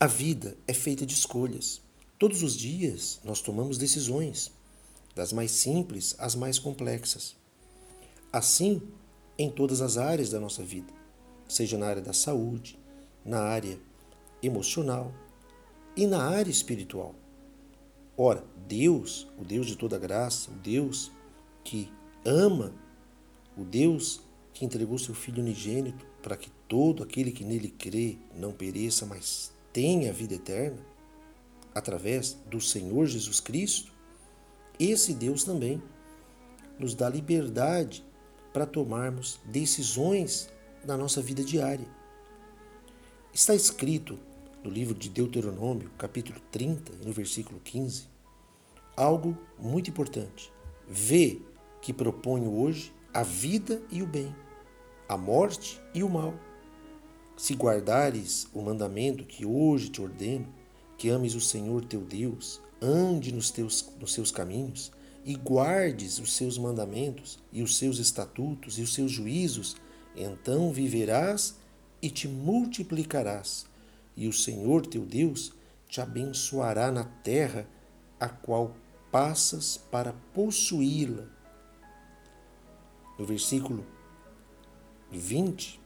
A vida é feita de escolhas. Todos os dias nós tomamos decisões, das mais simples às mais complexas. Assim, em todas as áreas da nossa vida, seja na área da saúde, na área emocional e na área espiritual. Ora, Deus, o Deus de toda graça, o Deus que ama, o Deus que entregou seu Filho unigênito para que todo aquele que nele crê não pereça, mas tenha a vida eterna, através do Senhor Jesus Cristo, esse Deus também nos dá liberdade para tomarmos decisões na nossa vida diária. Está escrito no livro de Deuteronômio, capítulo 30, no versículo 15, algo muito importante. Vê que proponho hoje a vida e o bem, a morte e o mal. Se guardares o mandamento que hoje te ordeno, que ames o Senhor teu Deus, ande nos, teus, nos seus caminhos e guardes os seus mandamentos e os seus estatutos e os seus juízos, então viverás e te multiplicarás, e o Senhor teu Deus te abençoará na terra a qual passas para possuí-la. No versículo 20,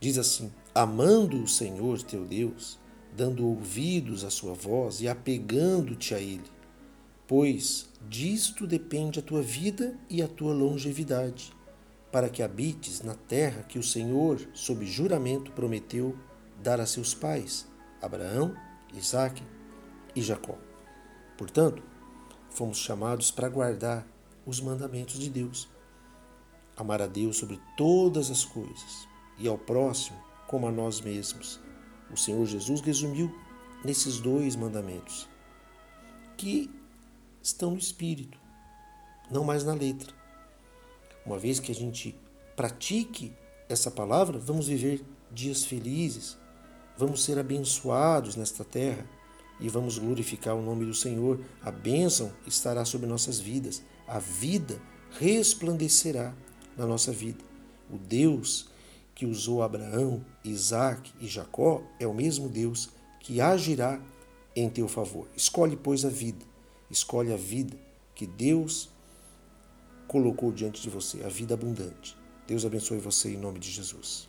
diz assim: Amando o Senhor teu Deus, dando ouvidos à sua voz e apegando-te a Ele, pois disto depende a tua vida e a tua longevidade, para que habites na terra que o Senhor, sob juramento, prometeu dar a seus pais, Abraão, Isaque e Jacó. Portanto, fomos chamados para guardar os mandamentos de Deus, amar a Deus sobre todas as coisas e ao próximo como a nós mesmos o Senhor Jesus resumiu nesses dois mandamentos, que estão no espírito, não mais na letra. Uma vez que a gente pratique essa palavra, vamos viver dias felizes, vamos ser abençoados nesta terra e vamos glorificar o nome do Senhor. A bênção estará sobre nossas vidas, a vida resplandecerá na nossa vida. O Deus que usou Abraão, Isaac e Jacó é o mesmo Deus que agirá em teu favor. Escolhe, pois, a vida. Escolhe a vida que Deus colocou diante de você, a vida abundante. Deus abençoe você em nome de Jesus.